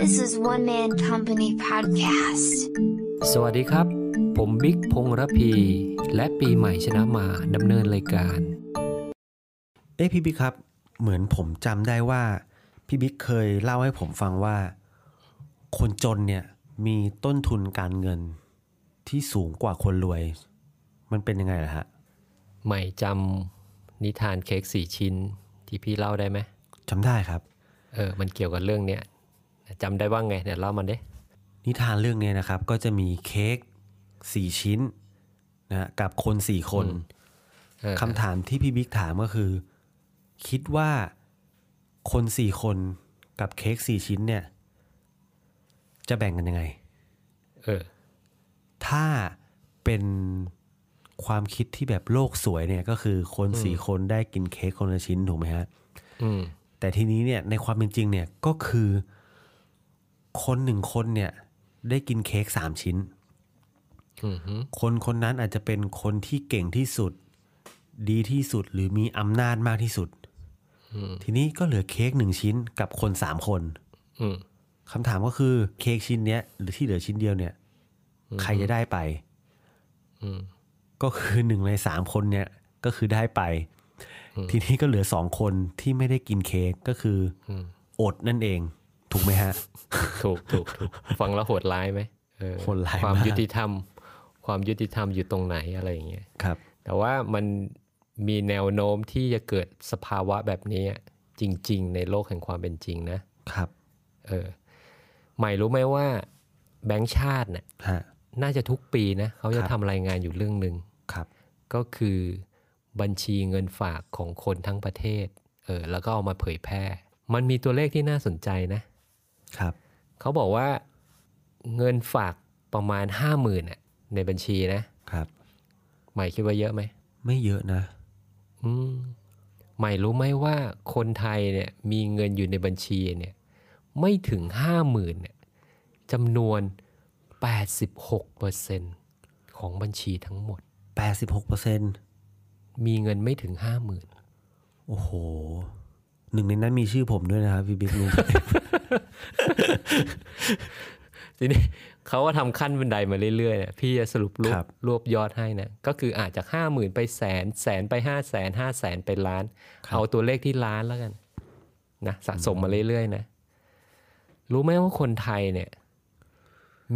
This is One Man Company Podcast. สวัสดีครับ ผมบิ๊กพงษ์ระพี และปีใหม่ชนะมาดำเนินรายการ เอ้พี่บิ๊กครับ เหมือนผมจำได้ว่า พี่บิ๊กเคยเล่าให้ผมฟังว่า คนจนเนี่ยมีต้นทุนการเงินที่สูงกว่าคนรวย มันเป็นยังไงล่ะฮะ ใหม่จำนิทานเค้กสี่ชิ้นที่พี่เล่าได้ไหมจำได้ครับ เออมันเกี่ยวกับเรื่องเนี้ยจำได้บ้างไงเดี๋ยวเล่ามันดินิทานเรื่องนี้นะครับ ก็จะมีเค้กสี่ชิ้นนะฮะกับคนสี่คนเออคำถามที่พี่บิ๊กถามก็คือ คิดว่าคนสี่คนกับเค้กสี่ชิ้นเนี่ย จะแบ่งกันยังไง เออ ถ้าเป็นความคิดที่แบบโลกสวยเนี่ย ก็คือคนสี่คนได้กินเค้กคนละชิ้นถูกไหมฮะอืม แต่ทีนี้เนี่ยในความเป็นจริงเนี่ยก็คือคนหนึ่งคนเนี่ยได้กินเค้กสามชิ้นอืมฮึคนคนนั้นอาจจะเป็นคนที่เก่งที่สุด ดีที่สุดหรือมีอำนาจมากที่สุดทีนี้ก็เหลือเค้กหนึ่งชิ้นกับคนสามคนอืมคำถามก็คือเค้กชิ้นเนี้ยหรือที่เหลือชิ้นเดียวเนี่ย ใครจะได้ไปอืมก็คือหนึ่งในสามคนเนี่ยก็คือได้ไป ทีนี้ก็เหลือสองคนที่ไม่ได้กินเค้กก็คือออดนั่นเอง ถูกไหมฮะ ถูกถูกถูกฟังแล้วโหดร้ายไหมเออโหดร้ายความมากยุติธรรม ความยุติธรรมอยู่ตรงไหนอะไรอย่างเงี้ยครับ แต่ว่ามันมีแนวโน้มที่จะเกิดสภาวะแบบนี้จริง ๆ ในโลกแห่งความเป็นจริงนะครับเออใหม่รู้ไหมว่าแบงค์ชาติเนี่ยฮะน่าจะทุกปีนะเขาจะครับทำรายงานอยู่เรื่องหนึ่งครับก็คือ บัญชีเงินฝากของคนทั้งประเทศ เออ แล้วก็เอามาเผยแพร่ มันมีตัวเลขที่น่าสนใจนะ ครับ เขาบอกว่าเงินฝากประมาณห้าหมื่นน่ะในบัญชีนะ ครับ ใหม่คิดว่าเยอะไหม ไม่เยอะนะ อืม ใหม่รู้ไหมว่าคนไทยเนี่ย มีเงินอยู่ในบัญชีเนี่ย ไม่ถึงห้าหมื่นเนี่ยจำนวน 86%ของบัญชีทั้งหมด 86เปอร์เซ็นต์ มีเงินไม่ถึงห้าหมื่นโอ้โห หนึ่งในนั้นมีชื่อผมด้วยนะครับพี่บิ๊กรู้ไหมทีนี้เขาก็ทำขั้นบันไดมาเรื่อยๆเนี่ยพี่จะสรุปรวครับบรวบยอดให้นะก็คืออาจจากห้าหมื่นไปแสนแสนไปห้าแสนห้าแสนไปล้าน เอาตัวเลขที่ล้านแล้วกันนะสะสมมาเรื่อยๆนะรู้ไหมว่าคนไทยเนี่ย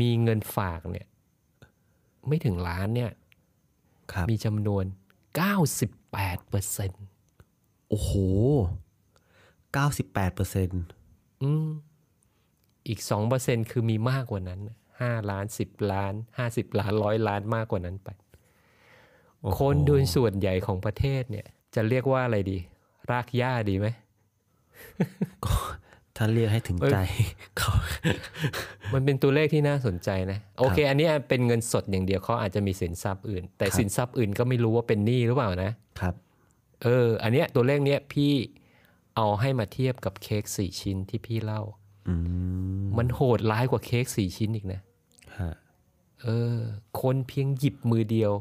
มีเงินฝากเนี่ย ไม่ถึงล้านเนี่ยครับมีจำนวน 98เปอร์เซ็นต์โอ้โห 98เปอร์เซ็นต์อืมอีก 2 เปอร์เซ็นต์คือมีมากกว่านั้นห้าล้านสิบล้านห้าสิบล้านร้อยล้านมากกว่านั้นไป คนโดยส่วนใหญ่ของประเทศเนี่ย จะเรียกว่าอะไรดี รากหญ้าดีไหม ถ้าเรียกให้ถึงใจเขามันเป็นตัวเลขที่น่าสนใจนะ โอเค อันเนี้ยเป็นเงินสดอย่างเดียวเขาอาจจะมีสินทรัพย์อื่น แต่ครับสินทรัพย์อื่นก็ไม่รู้ว่าเป็นหนี้หรือเปล่านะครับ เออ อันเนี้ยตัวเลขเนี้ยพี่เอาให้มาเทียบกับเค้กสี่ชิ้นที่พี่เล่าอืมมันโหดร้ายกว่าเค้กสี่ชิ้นอีกนะฮะเออ คนเพียงหยิบมือเดียว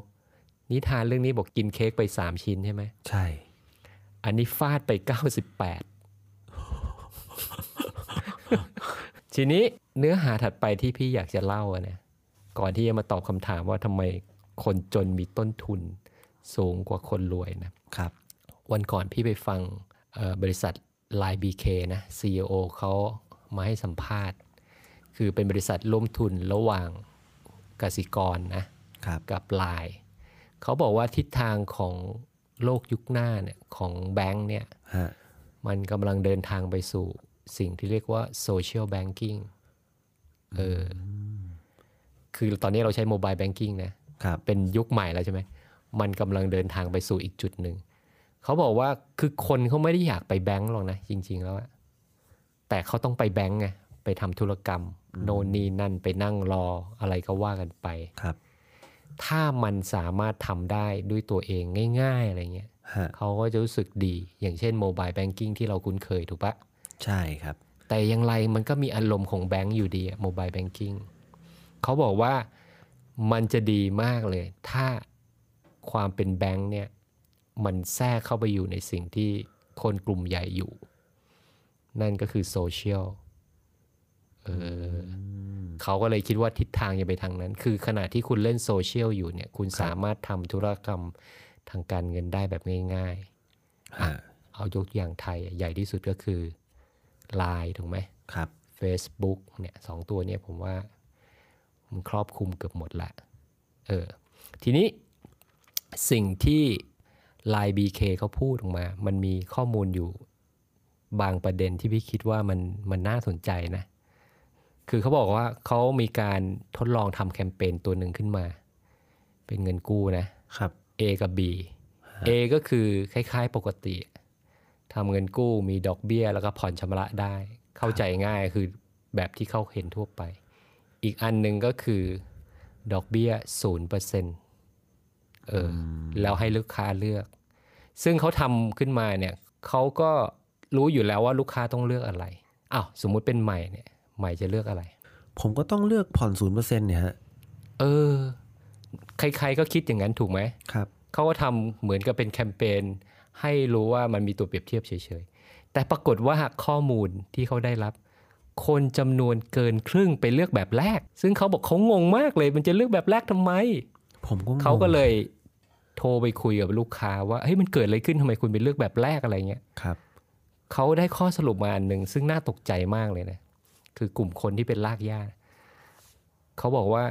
นิทานเรื่องนี้บอกกินเค้กไปสามชิ้นใช่ไหมใช่ อันนี้ฟาดไปเก้าสิบแปด ทีนี้เนื้อหาถัดไปที่พี่อยากจะเล่าอะนะก่อนที่จะมาตอบคำถามว่าทำไมคนจนมีต้นทุนสูงกว่าคนรวยนะครับ วันก่อนพี่ไปฟังเอ่อบริษัท Line BK นะ CEO เขามาให้สัมภาษณ์ คือเป็นบริษัทร่วมทุนระหว่างกสิกรนะครับกับ Line เขาบอกว่าทิศทางของโลกยุคหน้าเนี่ยของแบงค์เนี่ยฮะมันกำลังเดินทางไปสู่ สิ่งที่เรียกว่า social banking เอออคือตอนนี้เราใช้โมบายแบงกิ้งนะครับเป็นยุคใหม่แล้วใช่ไหม มันกำลังเดินทางไปสู่อีกจุดหนึ่ง เขาบอกว่าคือคนเขาไม่ได้อยากไปแบงก์หรอกนะ จริง ๆ แล้วอะแต่เขาต้องไปแบงก์ไงไปทำธุรกรรม โน่นนี่นั่นไปนั่งรออะไรก็ว่ากันไปครับ ถ้ามันสามารถทำได้ด้วยตัวเองง่าย ๆ อะไรเงี้ยฮะเขาก็จะรู้สึกดี อย่างเช่น mobile banking ที่เราคุ้นเคยถูกปะ ใช่ครับ แต่อย่างไรมันก็มีอารมณ์ของแบงก์อยู่ดี mobile banking เขาบอกว่ามันจะดีมากเลย ถ้าความเป็นแบงก์เนี่ย มันแทรกเข้าไปอยู่ในสิ่งที่คนกลุ่มใหญ่อยู่ นั่นก็คือโซเชียลเออเขาก็เลยคิดว่าทิศทางจะไปทางนั้น คือขณะที่คุณเล่นโซเชียลอยู่เนี่ย คุณสามารถทำธุรกรรมทางการเงินได้แบบง่ายๆ เอายกอย่างไทยใหญ่ที่สุดก็คือ Line ถูกไหมครับ Facebook เนี่ยสองตัวเนี่ยผมว่ามันครอบคลุมเกือบหมดแหละเออทีนี้สิ่งที่ Line BK เขาพูดออกมา มันมีข้อมูลอยู่บางประเด็นที่พี่คิดว่ามันมันน่าสนใจนะ คือเขาบอกว่าเขามีการทดลองทำแคมเปญตัวหนึ่งขึ้นมา เป็นเงินกู้นะครับ A กับ B A ก็คือคล้าย ๆ ปกติ ทำเงินกู้มีดอกเบี้ย แล้วก็ผ่อนชำระได้ เข้าใจง่ายคือแบบที่เขาเห็นทั่วไป อีกอันหนึ่งก็คือดอกเบี้ยศูนย์เปอร์เซ็นต์เออแล้วให้ลูกค้าเลือก ซึ่งเขาทำขึ้นมาเนี่ยเขาก็รู้อยู่แล้วว่าลูกค้าต้องเลือกอะไรอ้าวสมมุติเป็นใหม่เนี่ย ใหม่จะเลือกอะไร ผมก็ต้องเลือกผ่อนศูนย์เปอร์เซ็นต์เนี่ยฮะเออ ใครๆก็คิดอย่างนั้นถูกไหมครับเขาก็ทำเหมือนกับเป็นแคมเปญ ให้รู้ว่ามันมีตัวเปรียบเทียบเฉยๆ แต่ปรากฏว่าข้อมูลที่เขาได้รับ คนจำนวนเกินครึ่งไปเลือกแบบแรก ซึ่งเขาบอกเขางงมากเลย มันจะเลือกแบบแรกทำไม ผมก็เขาก็เลยโทรไปคุยกับลูกค้าว่าเฮ้ยมันเกิดอะไรขึ้นทำไมคุณไปเลือกแบบแรกอะไรเงี้ยครับเขาได้ข้อสรุปมาอันหนึ่งซึ่งน่าตกใจมากเลยนะคือกลุ่มคนที่เป็นลากญาติเขาบอกว่า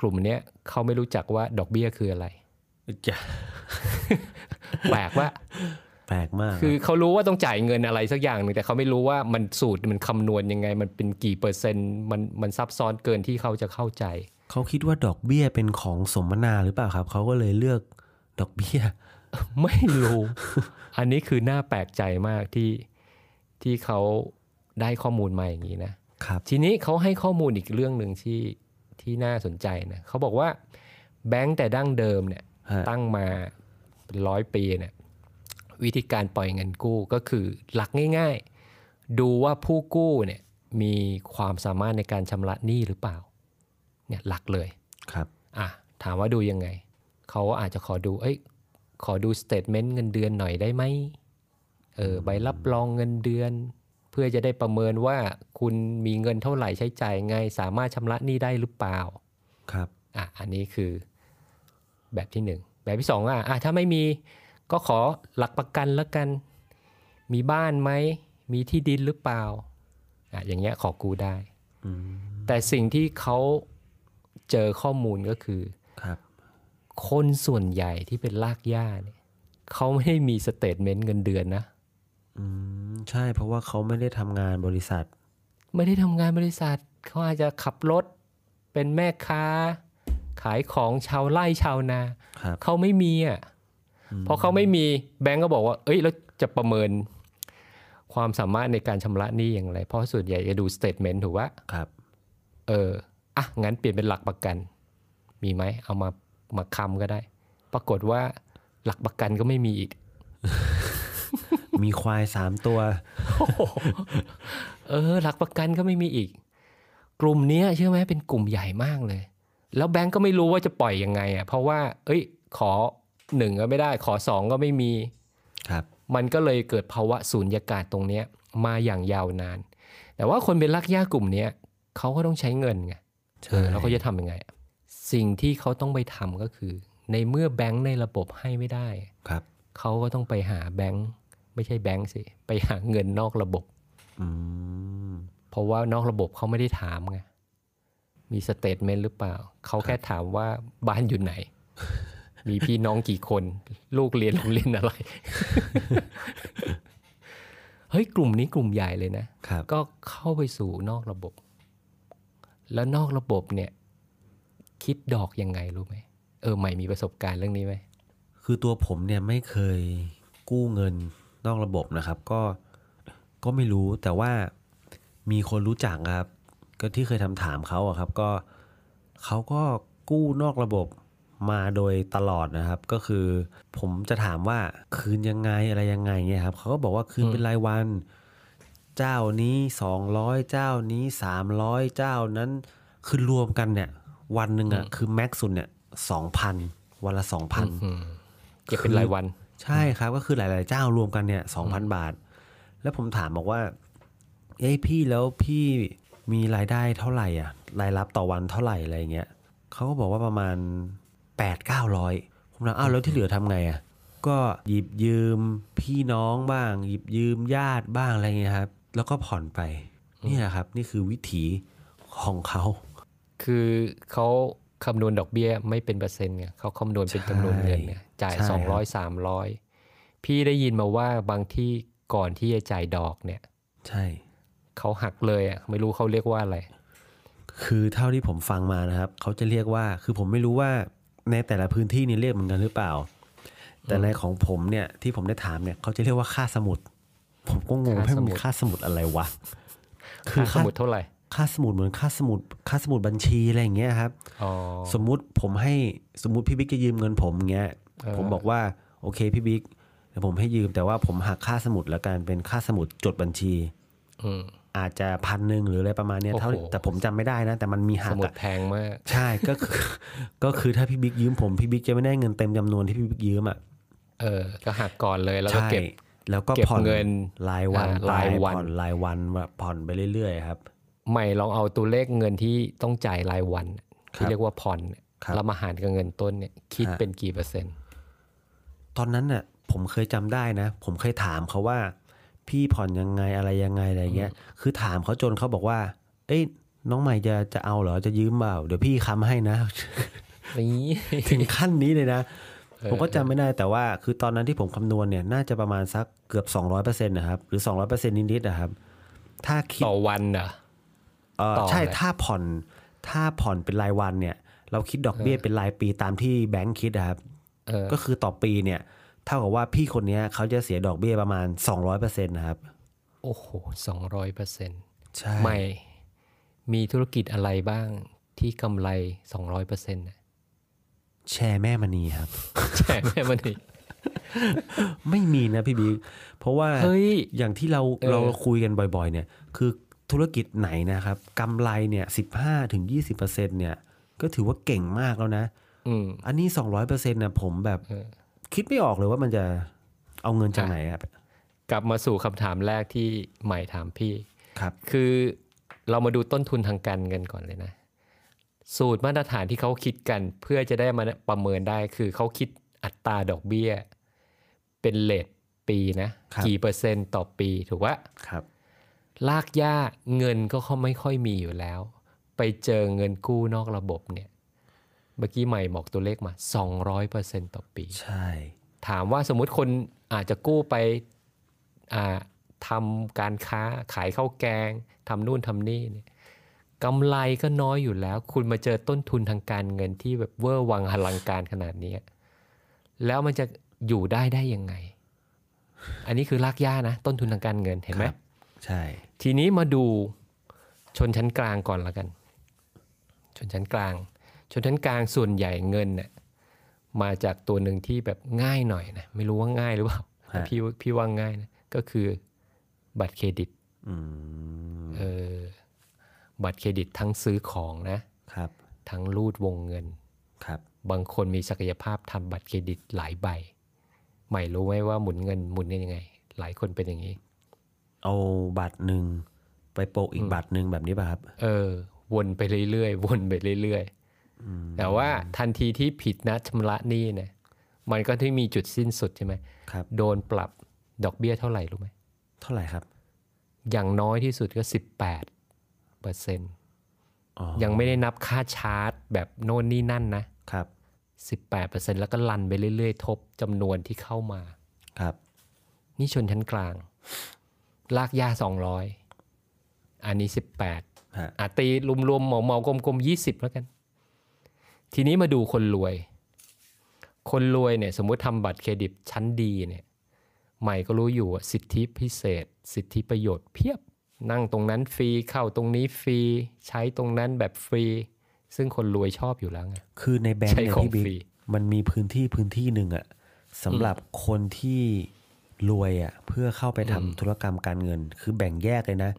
กลุ่มเนี้ยเขาไม่รู้จักว่าดอกเบี้ยคืออะไรจะ แปลกว่าแปลกมาก คือเขารู้ว่าต้องจ่ายเงินอะไรสักอย่างหนึ่งแต่เขาไม่รู้ว่ามันสูตรมันคำนวณยังไง มันเป็นกี่เปอร์เซ็นต์มันมันซับซ้อนเกินที่เขาจะเข้าใจ เขาคิดว่าดอกเบี้ยเป็นของสมนาหรือเปล่าครับเขาก็เลยเลือกดอกเบี้ย ไม่รู้ อันนี้คือน่าแปลกใจมากที่ที่เขาได้ข้อมูลมาอย่างนี้นะครับ ทีนี้เขาให้ข้อมูลอีกเรื่องหนึ่งที่ที่น่าสนใจนะเขาบอกว่าแบงก์แต่ดั้งเดิมเนี่ยตั้งมา เป็นร้อยปีเนี่ยวิธีการปล่อยเงินกู้ก็คือหลักง่ายๆ ดูว่าผู้กู้เนี่ยมีความสามารถในการชำระหนี้หรือเปล่าเนี่ยหลักเลยครับอะถามว่าดูยังไง เขาอาจจะขอดูเอ้ยขอดูสเตทเมนต์เงินเดือนหน่อยได้ไหมเออใบรับรองเงินเดือน เพื่อจะได้ประเมินว่าคุณมีเงินเท่าไหร่ใช้จ่ายไง สามารถชำระหนี้ได้หรือเปล่าครับอะอันนี้คือแบบที่หนึ่ง แบบที่สองอะอะถ้าไม่มีก็ขอหลักประกันแล้วกัน มีบ้านไหม มีที่ดินหรือเปล่าอะอย่างเงี้ยขอกูได้แต่สิ่งที่เขาเจอข้อมูลก็คือครับ คนส่วนใหญ่ที่เป็นรากหญ้าเนี่ยเขาไม่ได้มี statement เงินเดือนนะอืมใช่เพราะว่าเขาไม่ได้ทำงานบริษัท ไม่ได้ทำงานบริษัทเขาอาจจะขับรถเป็นแม่ค้า ขายของชาวไร่ชาวนาเขาไม่มีอะพอเขาไม่มีแบงก์ก็บอกว่า เอ้ยแล้วจะประเมินความสามารถในการชำระหนี้อย่างไร เพราะส่วนใหญ่จะดู statement ถูกปะครับ เอออะงั้นเปลี่ยนเป็นหลักประกัน มีไหมเอามามาคำก็ได้ ปรากฏว่าหลักประกันก็ไม่มีอีก มีควายสามตัว เออ หลักประกันก็ไม่มีอีก กลุ่มนี้เชื่อไหมเป็นกลุ่มใหญ่มากเลย แล้วแบงก์ก็ไม่รู้ว่าจะปล่อยยังไงอะเพราะว่า เอ้ย ขอหนึ่งก็ไม่ได้ ขอสองก็ไม่มีครับมันก็เลยเกิดภาวะสูญญากาศตรงเนี้ยมาอย่างยาวนาน แต่ว่าคนเป็นลักย่ากลุ่มเนี้ยเขาก็ต้องใช้เงินไงเออแล้วเขาจะทำยังไง สิ่งที่เขาต้องไปทำก็คือ ในเมื่อแบงค์ในระบบให้ไม่ได้ครับเขาก็ต้องไปหาแบงค์ไม่ใช่แบงค์สิ ไปหาเงินนอกระบบเพราะว่านอกระบบเขาไม่ได้ถามไง มีสเตทเมนต์หรือเปล่า เขาแค่ถามว่าบ้านอยู่ไหน มีพี่น้องกี่คน ลูกเรียนโรงเรียนอะไร เฮ้ย กลุ่มนี้กลุ่มใหญ่เลยนะ ก็เข้าไปสู่นอกระบบ แล้วนอกระบบเนี่ย คิดดอกยังไงรู้ไหม เออ ใหม่มีประสบการณ์เรื่องนี้ไหม คือตัวผมเนี่ยไม่เคยกู้เงินนอกระบบนะครับ ก็ก็ไม่รู้แต่ว่ามีคนรู้จักครับ ก็ที่เคยทำถามเขาอะครับก็เขาก็กู้นอกระบบมาโดยตลอดนะครับ ก็คือผมจะถามว่าคืนยังไงอะไรยังไงเงี้ยครับเขาก็บอกว่าคืนเป็นรายวัน เจ้านี้สองร้อยเจ้านี้สามร้อยเจ้านั้นคือรวมกันเนี่ย วันหนึ่งอะคือแม็กซ์สุดเนี่ยสองพันวันละสองพันเก็บเป็นรายวัน ใช่ครับก็คือหลาย ๆ เจ้ารวมกันเนี่ยสองพันบาท แล้วผมถามบอกว่า เอ้ยพี่แล้วพี่ มีรายได้เท่าไหร่อะรายรับต่อวันเท่าไหร่อะไรเงี้ยเขาก็บอกว่าประมาณแปดเก้าร้อยผมถามอ้าวแล้วที่เหลือทำไงอะก็หยิบยืมพี่น้องบ้าง หยิบยืมญาติบ้างอะไรเงี้ยครับ แล้วก็ผ่อนไปนี่แหละครับ นี่คือวิถีของเขา คือเขาคำนวณดอกเบี้ยไม่เป็นเปอร์เซ็นต์ไงเขาคำนวณเป็นจำนวนเงินไงจ่ายใช่สองครัร้อยบสามร้อยพี่ได้ยินมาว่าบางที่ก่อนที่จะจ่ายดอกเนี่ย ใช่ เขาหักเลยอะไม่รู้เขาเรียกว่าอะไร คือเท่าที่ผมฟังมานะครับ เขาจะเรียกว่า คือผมไม่รู้ว่าในแต่ละพื้นที่นี่เรียกเหมือนกันหรือเปล่า แต่ในของผมเนี่ยที่ผมได้ถามเนี่ยเขาจะเรียกว่าค่าสมุด ผมก็งงค่าให้สมันมุมีดค่าสมุดอะไรวะค่าสมุดเท่าไหร่ ค่าสมุดเหมือนค่าสมุดค่าสมุดบัญชีอะไรอย่างเงี้ยครับอ๋อสมมุติผมให้สมมุติพี่บิ๊กจะยืมเงินผมเงี้ยเออผมบอกว่าโอเคพี่บิ๊กเดี๋ยวผมให้ยืมแต่ว่าผมหักค่าสมุดแล้วกันเป็นค่าสมุดจดบัญชี อืม อาจจะพันหนึ่งหรืออะไรประมาณเนี้ยโอ้โหเท่าแต่ผมจำไม่ได้นะ แต่มันมีหัสกมุดอะแพงมาก ใช่ก็คือ ก็คือถ้าพี่บิ๊กยืมผมพี่บิ๊กจะไม่ได้เงินเต็มจำนวนที่พี่บิ๊กยืมอะเออ ก็หักก่อนเลยแล้วก็ใช่เก็บแล้วก็เก็บผ่อนเงินรายวันอ่ารายวันผ่อนรายวันแบบผ่อนไปเรื่อยๆครับ ใหม่ลองเอาตัวเลขเงินที่ต้องจ่ายรายวันครัที่บเรียกว่าผ่อนเนี่ยครับแล้วมาหารกับเงินต้นเนี่ยคิดฮะเป็นกี่เปอร์เซ็นต์ ตอนนั้นน่ะ ผมเคยจำได้นะ ผมเคยถามเขาว่า พี่ผ่อนยังไงอะไรยังไงอะไรเงี้ย คือถามเขาจนเขาบอกว่า เอ้ยน้องใหม่จะจะเอาเหรอจะยืมเปล่าเดี๋ยวพี่ค้ำให้นะนี่ถึงขั้นนี้เลยนะเออผมก็จำไม่ได้แต่ว่าคือตอนนั้นที่ผมคำนวณเนี่ยน่าจะประมาณสักเกือบ 200%นะครับ หรือ 200%นิดๆนะครับ ถ้าคิดต่อวันเหรอเอ่อต่อใช่เลยถ้าผ่อนถ้าผ่อนเป็นรายวันเนี่ย เราคิดดอกเบี้ยเป็นรายปีตามที่แบงค์คิดนะครับเออก็คือต่อปีเนี่ย เท่ากับว่าพี่คนเนี้ยเขาจะเสียดอกเบี้ยประมาณ 200%นะครับ โอ้โหสองร้อยเปอร์เซ็นต์ใช่ใหม่ มีธุรกิจอะไรบ้างที่กำไรสองร้อยเปอร์เซ็นต์แชร์แม่มณีครับ แช่แม่มันนี่ไม่มีนะพี่บิ๊กเพราะว่าเฮ้ยอย่างที่เราเออเราคุยกันบ่อย ๆ เนี่ย คือธุรกิจไหนนะครับกำไรเนี่ยสิบห้าถึงยี่สิบเปอร์เซ็นเนี่ย ก็ถือว่าเก่งมากแล้วนะอืมอันนี้สองร้อยเปอร์เซ็นต์นะผมแบบเออ คิดไม่ออกเลยว่ามันจะเอาเงินจากไหนครับกลับมาสู่คำถามแรกที่ใหม่ถามพี่ครับ คือเรามาดูต้นทุนทางการเงินก่อนเลยนะ สูตรมาตรฐานที่เขาคิดกัน เพื่อจะได้มาประเมินได้คือเขาคิดอัตราดอกเบี้ย เป็นเลทปีนะครับกี่เปอร์เซ็นต์ต่อปีถูกว่าครับ ลากย่าเงินก็เขาไม่ค่อยมีอยู่แล้ว ไปเจอเงินกู้นอกระบบเนี่ย เมื่อกี้ใหม่บอกตัวเลขมา 200%ต่อปี ใช่ ถามว่าสมมุติคนอาจจะกู้ไปอ่าทำการค้าขายข้าวแกงทำนู่นทำนี่เนี่ยกำไรก็น้อยอยู่แล้ว คุณมาเจอต้นทุนทางการเงินที่แบบเวอร์วังอลังการขนาดนี้ แล้วมันจะอยู่ได้ได้ยังไง อันนี้คือลากย่านะ ต้นทุนทางการเงินเห็นไหมครับใช่ ทีนี้มาดูชนชั้นกลางก่อนละกัน ชนชั้นกลาง ชนชั้นกลางส่วนใหญ่เงินเนี่ยมาจากตัวหนึ่งที่แบบง่ายหน่อยนะไม่รู้ว่าง่ายหรือเปล่าแต่พี่ว่าพี่ว่าง่ายนะก็คือบัตรเครดิตอืมเออบัตรเครดิตทั้งซื้อของนะครับ ทั้งรูดวงเงินครับ บางคนมีศักยภาพทำบัตรเครดิตหลายใบไม่รู้ไหมว่าหมุนเงินหมุนกันยังไง หลายคนเป็นอย่างนี้ เอาบัตรหนึ่งไปโปะอีกบัตรหนึ่งแบบนี้ป่ะครับ เออ วนไปเรื่อยๆวนไปเรื่อยๆ แต่ว่าทันทีที่ผิดนัดชำระหนี้เนี่ยมันก็ที่มีจุดสิ้นสุดใช่ไหมครับโดนปรับดอกเบี้ยเท่าไหร่รู้ไหมเท่าไหร่ครับ อย่างน้อยที่สุดก็18เปอร์เซ็นต์อ๋อยังไม่ได้นับค่าชาร์จ แบบโน่นนี่นั่นนะครับ18เปอร์เซ็นต์แล้วก็ลันไปเรื่อยๆ ทบจำนวนที่เข้ามาครับ นี่ชนชั้นกลาง ลากย่า200อันนี้18ฮะอะตีรวมๆเหมาๆกลมๆยี่สิบแล้วกัน ทีนี้มาดูคนรวย คนรวยเนี่ยสมมุติทำบัตรเครดิตชั้นดีเนี่ยใหม่ก็รู้อยู่ว่าสิทธิพิเศษ สิทธิประโยชน์เพียบนั่งตรงนั้นฟรีเข้าตรงนี้ฟรี ใช้ตรงนั้นแบบฟรี ซึ่งคนรวยชอบอยู่แล้วไงคือในแบงค์ใช้เนี่ยของพี่บิ๊กฟรีมันมีพื้นที่พื้นที่หนึ่งอะสำหรับคนที่รวยอะเพื่อเข้าไปทำธุรกรรมการเงิน คือแบ่งแยกเลยนะ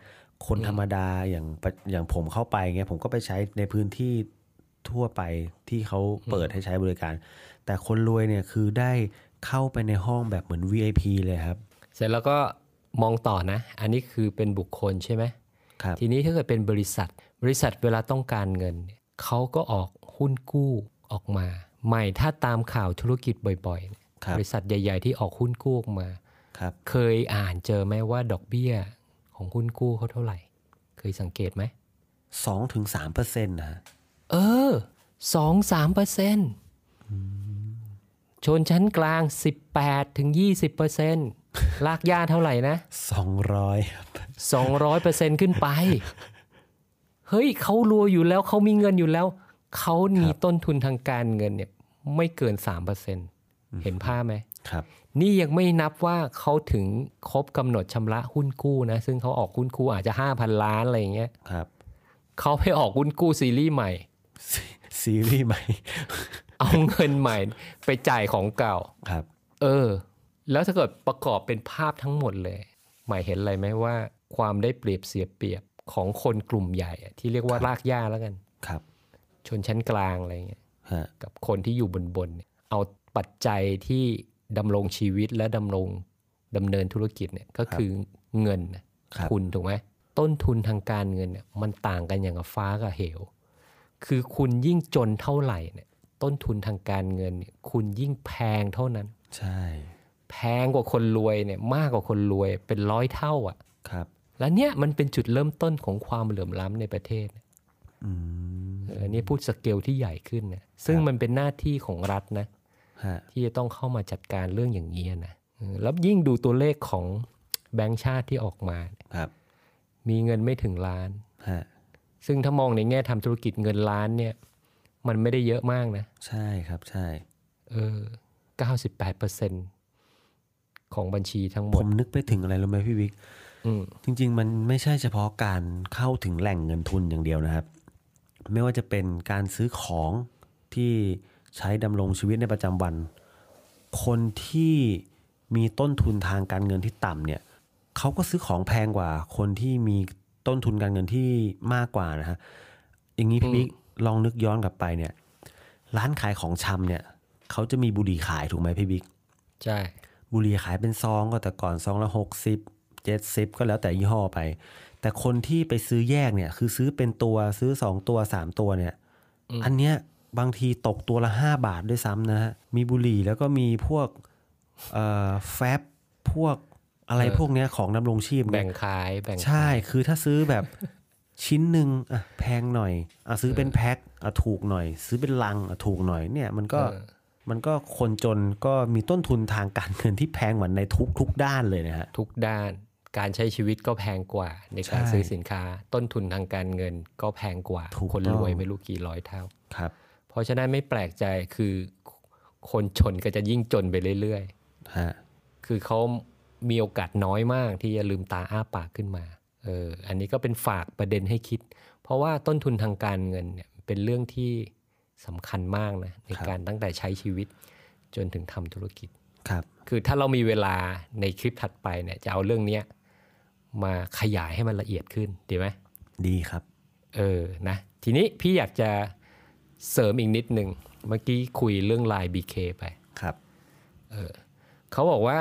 คนธรรมดาอย่างปะอย่างผมเข้าไปเงี้ยผมก็ไปใช้ในพื้นที่ ทั่วไปที่เขาเปิดให้ใช้บริการ แต่คนรวยเนี่ยคือได้เข้าไปในห้องแบบเหมือน VIP เลยครับ เสร็จแล้วก็มองต่อนะ อันนี้คือเป็นบุคคลใช่ไหมครับทีนี้ถ้าเกิดเป็นบริษัท บริษัทเวลาต้องการเงิน เขาก็ออกหุ้นกู้ออกมา ใหม่ถ้าตามข่าวธุรกิจบ่อยๆบริษัทใหญ่ ๆ ที่ออกหุ้นกู้ออกมาครับเคยอ่านเจอไหมว่าดอกเบี้ยของหุ้นกู้เขาเท่าไหร่ เคยสังเกตไหมสองถึงสามเปอร์เซ็นต์นะ เออสองสามเปอร์เซ็นต์ชนชั้นกลางสิบแปดถึงยี่สิบเปอร์เซ็นต์ลากย่าเท่าไหร่นะสองร้อยสองร้อยเปอร์เซ็นต์ขึ้นไป เฮ้ยเขารวยอยู่แล้วเขามีเงินอยู่แล้ว เขามีต้นทุนทางการเงินเนี่ย ไม่เกินสามเปอร์เซ็นเห็นภาพไหมครับ นี่ยังไม่นับว่าเขาถึงครบกำหนดชำระหุ้นกู้นะ ซึ่งเขาออกหุ้นกู้อาจจะห้าพันล้านอะไรอย่างเงี้ยครับเขาไปออกหุ้นกู้ซีรีส์ใหม่ ซีรีส์ใหม่ เอาเงินใหม่ไปจ่ายของเก่าครับ เออ แล้วถ้าเกิดประกอบเป็นภาพทั้งหมดเลย หมายเห็นอะไรไหมว่า ความได้เปรียบเสียเปรียบของคนกลุ่มใหญ่ที่เรียกว่ารากหญ้าแล้วกันครับ ชนชั้นกลางอะไรเงี้ยกับคนที่อยู่บนบนเอาปัจจัยที่ดำรงชีวิตและดำรงดำเนินธุรกิจเนี่ยก็คือเงินคุณถูกไหมต้นทุนทางการเงินเนี่ยมันต่างกันอย่างกับฟ้ากับเหว คือคุณยิ่งจนเท่าไหร่เนี่ยต้นทุนทางการเงินเนี่ยคุณยิ่งแพงเท่านั้น ใช่ แพงกว่าคนรวยเนี่ยมากกว่าคนรวยเป็นร้อยเท่าอะครับ แล้วเนี่ยมันเป็นจุดเริ่มต้นของความเหลื่อมล้ำในประเทศอันนี้พูดสเกลที่ใหญ่ขึ้นนะซึ่งมันเป็นหน้าที่ของรัฐนะที่จะต้องเข้ามาจัดการเรื่องอย่างนี้นะแล้วยิ่งดูตัวเลขของแบงก์ชาติที่ออกมาครับ มีเงินไม่ถึงล้าน ซึ่งถ้ามองในแง่ทำธุรกิจเงินล้านเนี่ย มันไม่ได้เยอะมากนะ ใช่ครับใช่ เออเก้าสิบแปดเปอร์เซ็นของบัญชีทั้งหมด ผมนึกไปถึงอะไรรู้ไหมพี่วิกจริง ๆ มันไม่ใช่เฉพาะการเข้าถึงแหล่งเงินทุนอย่างเดียวนะครับ ไม่ว่าจะเป็นการซื้อของที่ใช้ดำรงชีวิตในประจำวัน คนที่มีต้นทุนทางการเงินที่ต่ำเนี่ยเขาก็ซื้อของแพงกว่าคนที่มี ต้นทุนการเงินที่มากกว่านะฮะอย่างนี้พี่บิ๊กลองนึกย้อนกลับไปเนี่ย ร้านขายของชำเนี่ยเขาจะมีบุหรี่ขายถูกไหมพี่บิ๊กใช่บุหรี่ขายเป็นซองก็แต่ก่อนซองละหกสิบเจ็ดสิบก็แล้วแต่ยี่ห้อไป แต่คนที่ไปซื้อแยกเนี่ย คือซื้อเป็นตัวซื้อสองตัวสามตัวเนี่ย อันเนี้ยบางทีตกตัวละห้าบาทด้วยซ้ำนะฮะมีบุหรี่แล้วก็มีพวกแฟบพวก อะไรพวกเนี้ยของดำรงชีพแบ่งขายแบ่งใช่คือถ้าซื้อแบบชิ้นหนึ่งอะแพงหน่อยอะซื้อเป็นแพ็คอะถูกหน่อย ซื้อเป็นลังอะถูกหน่อยเนี่ยมันก็มันก็คนจนก็มีต้นทุนทางการเงินที่แพงกว่าในทุกทุกด้านเลยนะฮะทุกด้านการใช้ชีวิตก็แพงกว่า ในการซื้อสินค้า ต้นทุนทางการเงินก็แพงกว่า คนรวยไม่รู้กี่ร้อยเท่าครับ เพราะฉะนั้นไม่แปลกใจคือคนชนก็จะยิ่งจนไปเรื่อยๆฮะคือเขา มีโอกาสน้อยมากที่จะลืมตาอ้าปากขึ้นมาเอออันนี้ก็เป็นฝากประเด็นให้คิด เพราะว่าต้นทุนทางการเงินเนี่ยเป็นเรื่องที่สำคัญมากนะในการตั้งแต่ใช้ชีวิตจนถึงทำธุรกิจครับ คือถ้าเรามีเวลาในคลิปถัดไปเนี่ยจะเอาเรื่องนี้มาขยายให้มันละเอียดขึ้นดีไหมดีครับ เออนะทีนี้พี่อยากจะเสริมอีกนิดหนึ่งเมื่อกี้คุยเรื่องลาย BK ไปครับเออเขาบอกว่า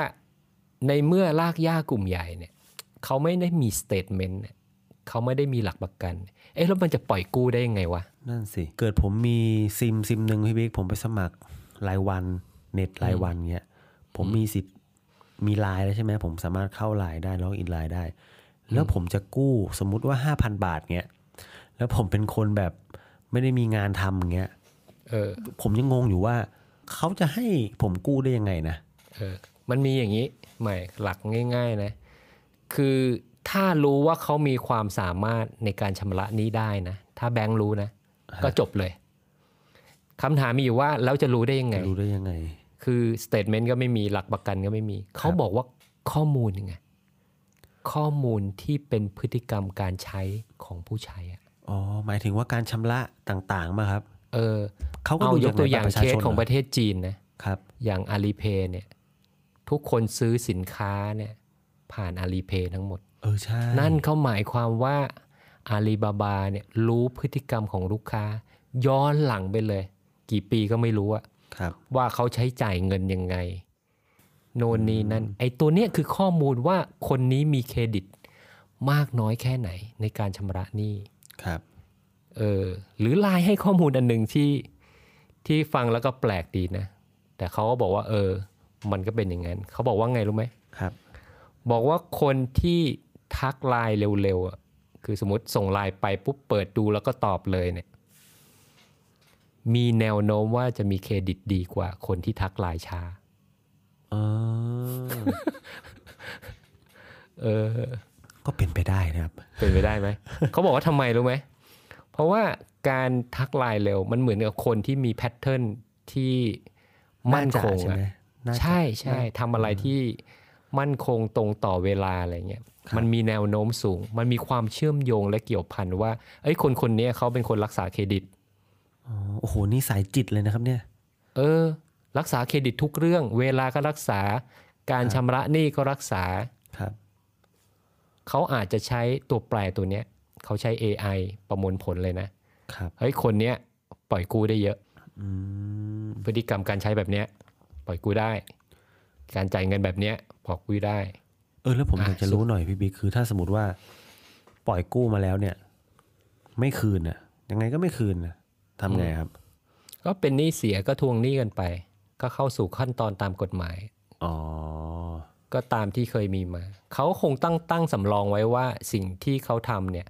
ในเมื่อรากหญ้ากลุ่มใหญ่เนี่ยเขาไม่ได้มี statement เขาไม่ได้มีหลักประกัน เอ๊ะแล้วมันจะปล่อยกู้ได้ยังไงวะ นั่นสิ เกิดผมมีซิมซิมหนึ่งพี่บิ๊กผมไปสมัครรายวัน เน็ตรายวันเงี้ยผมมีสิทธิ์มีไลน์แล้วใช่ไหมผมสามารถเข้าไลน์ได้ login LINE ได้ แล้วผมจะกู้สมมุติว่าห้าพันบาทเงี้ยแล้วผมเป็นคนแบบไม่ได้มีงานทำเงี้ยเออ ผมยังงงอยู่ว่าเขาจะให้ผมกู้ได้ยังไงนะ เออมันมีอย่างนี้ใหม่หลักง่าย ๆนะ คือถ้ารู้ว่าเขามีความสามารถในการชำระหนี้ได้นะ ถ้าแบงก์รู้นะ ก็จบเลยคำถามมีอยู่ว่าแล้วจะรู้ได้ยังไง รู้ได้ยังไง คือสเตทเมนต์ก็ไม่มีหลักประกันก็ไม่มี เขาบอกว่าข้อมูลยังไง ข้อมูลที่เป็นพฤติกรรมการใช้ของผู้ใช้อะอ๋อ หมายถึงว่าการชำระต่างๆมาครับ เออ เขาก็ดูยกตัวอย่างเคสของประเทศจีนนะครับ อย่างอาลีเพย์เนี่ย ทุกคนซื้อสินค้าเนี่ยผ่านอาลีเพย์ทั้งหมด เออใช่ นั่นเขาหมายความว่าอาลีบาบาเนี่ยรู้พฤติกรรมของลูกค้า ย้อนหลังไปเลย กี่ปีก็ไม่รู้อะว่าเขาใช้จ่ายเงินยังไง โนนนี่นั่นไอตัวเนี้ยคือข้อมูลว่าคนนี้มีเครดิต มากน้อยแค่ไหนในการชำระหนี้ครับเออหรือไลน์ให้ข้อมูลอันหนึ่งที่ที่ฟังแล้วก็แปลกดีนะ แต่เขาก็บอกว่า เออ มันก็เป็นอย่างนั้นเขาบอกว่าไงรู้ไหมครับ บอกว่าคนที่ทักไลน์เร็วๆอะคือสมมติส่งไลน์ไปปุ๊บเปิดดูแล้วก็ตอบเลยเนี่ย มีแนวโน้มว่าจะมีเครดิตดีกว่าคนที่ทักไลน์ช้าเออเออก็เป็นไปได้นะครับ เป็นไปได้ไหม เขาบอกว่าทำไมรู้ไหม เพราะว่าการทักไลน์เร็วมันเหมือนกับคนที่มี patternที่มั่นคงน่าจะใช่ไหมอะน่าจะ ใช่ใช่ทำอะไรที่มั่นคงตรงต่อเวลาอะไรเงี้ยมันมีแนวโน้มสูง มันมีความเชื่อมโยงและเกี่ยวพันว่าเอ้ยคนคนนี้เขาเป็นคนรักษาเครดิตอ๋อโอ้โหนี่สายจิตเลยนะครับเนี่ย เออ รักษาเครดิตทุกเรื่อง เวลาก็รักษาการชำระหนี้ก็รักษาครับเขาอาจจะใช้ตัวแปรตัวเนี้ยเขาใช้ AI ประมวลผลเลยนะครับเฮ้ยคนเนี้ยปล่อยกู้ได้เยอะอืมพฤติกรรมการใช้แบบเนี้ย ปล่อยกู้ได้ การจ่ายเงินแบบเนี้ยปล่อยกู้ได้ เออแล้วผมอะอยากจะรู้หน่อยพี่บิ๊กคือ ถ้าสมมติว่า ปล่อยกู้มาแล้วเนี่ย ไม่คืนน่ะ ยังไงก็ไม่คืนน่ะทำไงครับ ก็เป็นหนี้เสียก็ทวงหนี้กันไป ก็เข้าสู่ขั้นตอนตามกฎหมายอ๋อก็ตามที่เคยมีมา เขาคงตั้งตั้งสำรองไว้ว่าสิ่งที่เขาทำเนี่ย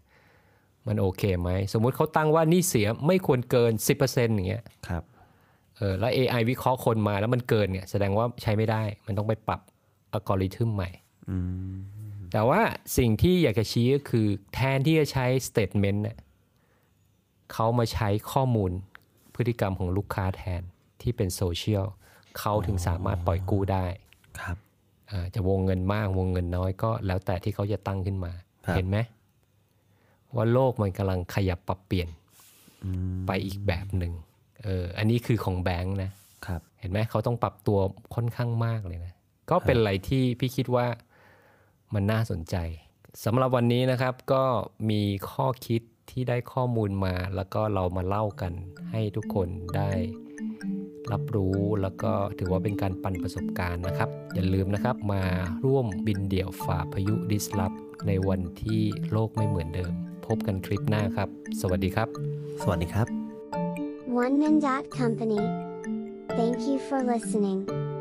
มันโอเคไหม สมมุติเขาตั้งว่าหนี้เสียไม่ควรเกิน 10%อย่างเงี้ยครับ เออแล้ว AI วิเคราะห์คนมาแล้วมันเกินเนี่ยแสดงว่าใช้ไม่ได้ มันต้องไปปรับอัลกอริทึมใหม่อืมแต่ว่าสิ่งที่อยากจะชี้ก็คือแทนที่จะใช้ statement เนี่ยเขามาใช้ข้อมูลพฤติกรรมของลูกค้าแทนที่เป็นโซเชียลเขาถึงสามารถปล่อยกู้ได้ครับอ่าจะวงเงินมากวงเงินน้อยก็แล้วแต่ที่เขาจะตั้งขึ้นมาครับเห็นไหมว่าโลกมันกำลังขยับปรับเปลี่ยนอืมไปอีกแบบหนึ่ง เอออันนี้คือของแบงค์นะครับ เห็นไหมเขาต้องปรับตัวค่อนข้างมากเลยนะ ก็เป็นอะไรที่พี่คิดว่ามันน่าสนใจสำหรับวันนี้นะครับก็มีข้อคิดที่ได้ข้อมูลมา แล้วก็เรามาเล่ากันให้ทุกคนได้รับรู้แล้วก็ถือว่าเป็นการปันประสบการณ์นะครับ อย่าลืมนะครับมาร่วมบินเดี่ยวฝ่าพายุดิสลอฟในวันที่โลกไม่เหมือนเดิม พบกันคลิปหน้าครับ สวัสดีครับ สวัสดีครับ oneman.company. Thank you for listening.